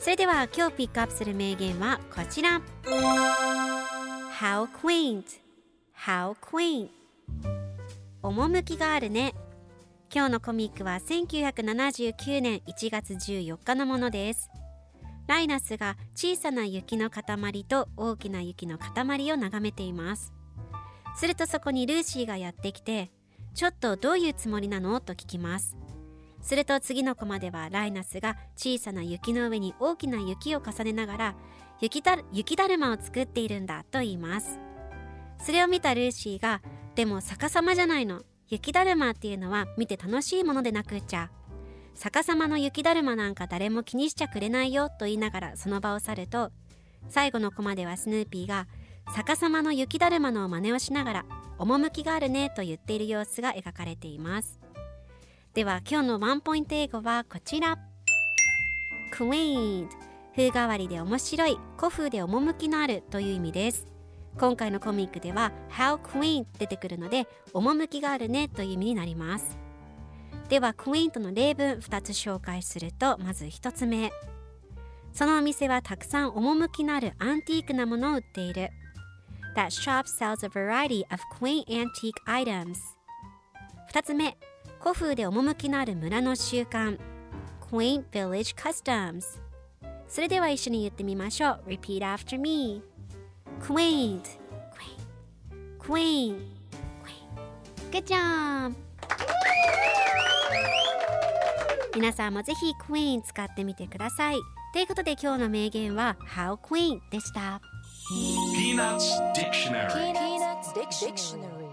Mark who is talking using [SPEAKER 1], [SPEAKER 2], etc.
[SPEAKER 1] それでは今日ピックアップする名言はこちら。How quaint. How quaint. 趣があるね。今日のコミックは1979年1月14日のものです。ライナスが小さな雪の塊と大きな雪の塊を眺めています。するとそこにルーシーがやってきてちょっとどういうつもりなの？と聞きます。すると次のコマではライナスが小さな雪の上に大きな雪を重ねながら雪だ雪だるまを作っているんだと言います。それを見たルーシーがでも逆さまじゃないの。雪だるまっていうのは見て楽しいものでなくっちゃ。逆さまの雪だるまなんか誰も気にしちゃくれないよと言いながらその場を去ると最後のコマではスヌーピーが逆さまの雪だるまの真似をしながら趣があるねと言っている様子が描かれています。では今日のワンポイント英語はこちら。Quaint 風変わりで面白い。古風で趣のあるという意味です。今回のコミックでは How quaint 出てくるので趣があるねという意味になります。では quaint の例文2つ紹介するとまず1つ目。そのお店はたくさん趣のあるアンティークなものを売っている。That shop sells a variety of quaint antique items 2つ目。古風で趣のある村の習慣 Quaint village customs それでは一緒に言ってみましょう Repeat after me Quaint Quaint Quaint Quaint Good job 皆さんもぜひ Quaint 使ってみてくださいということで今日の名言は How Quaint でした
[SPEAKER 2] Peanuts Dictionary
[SPEAKER 3] Peanuts Dictionary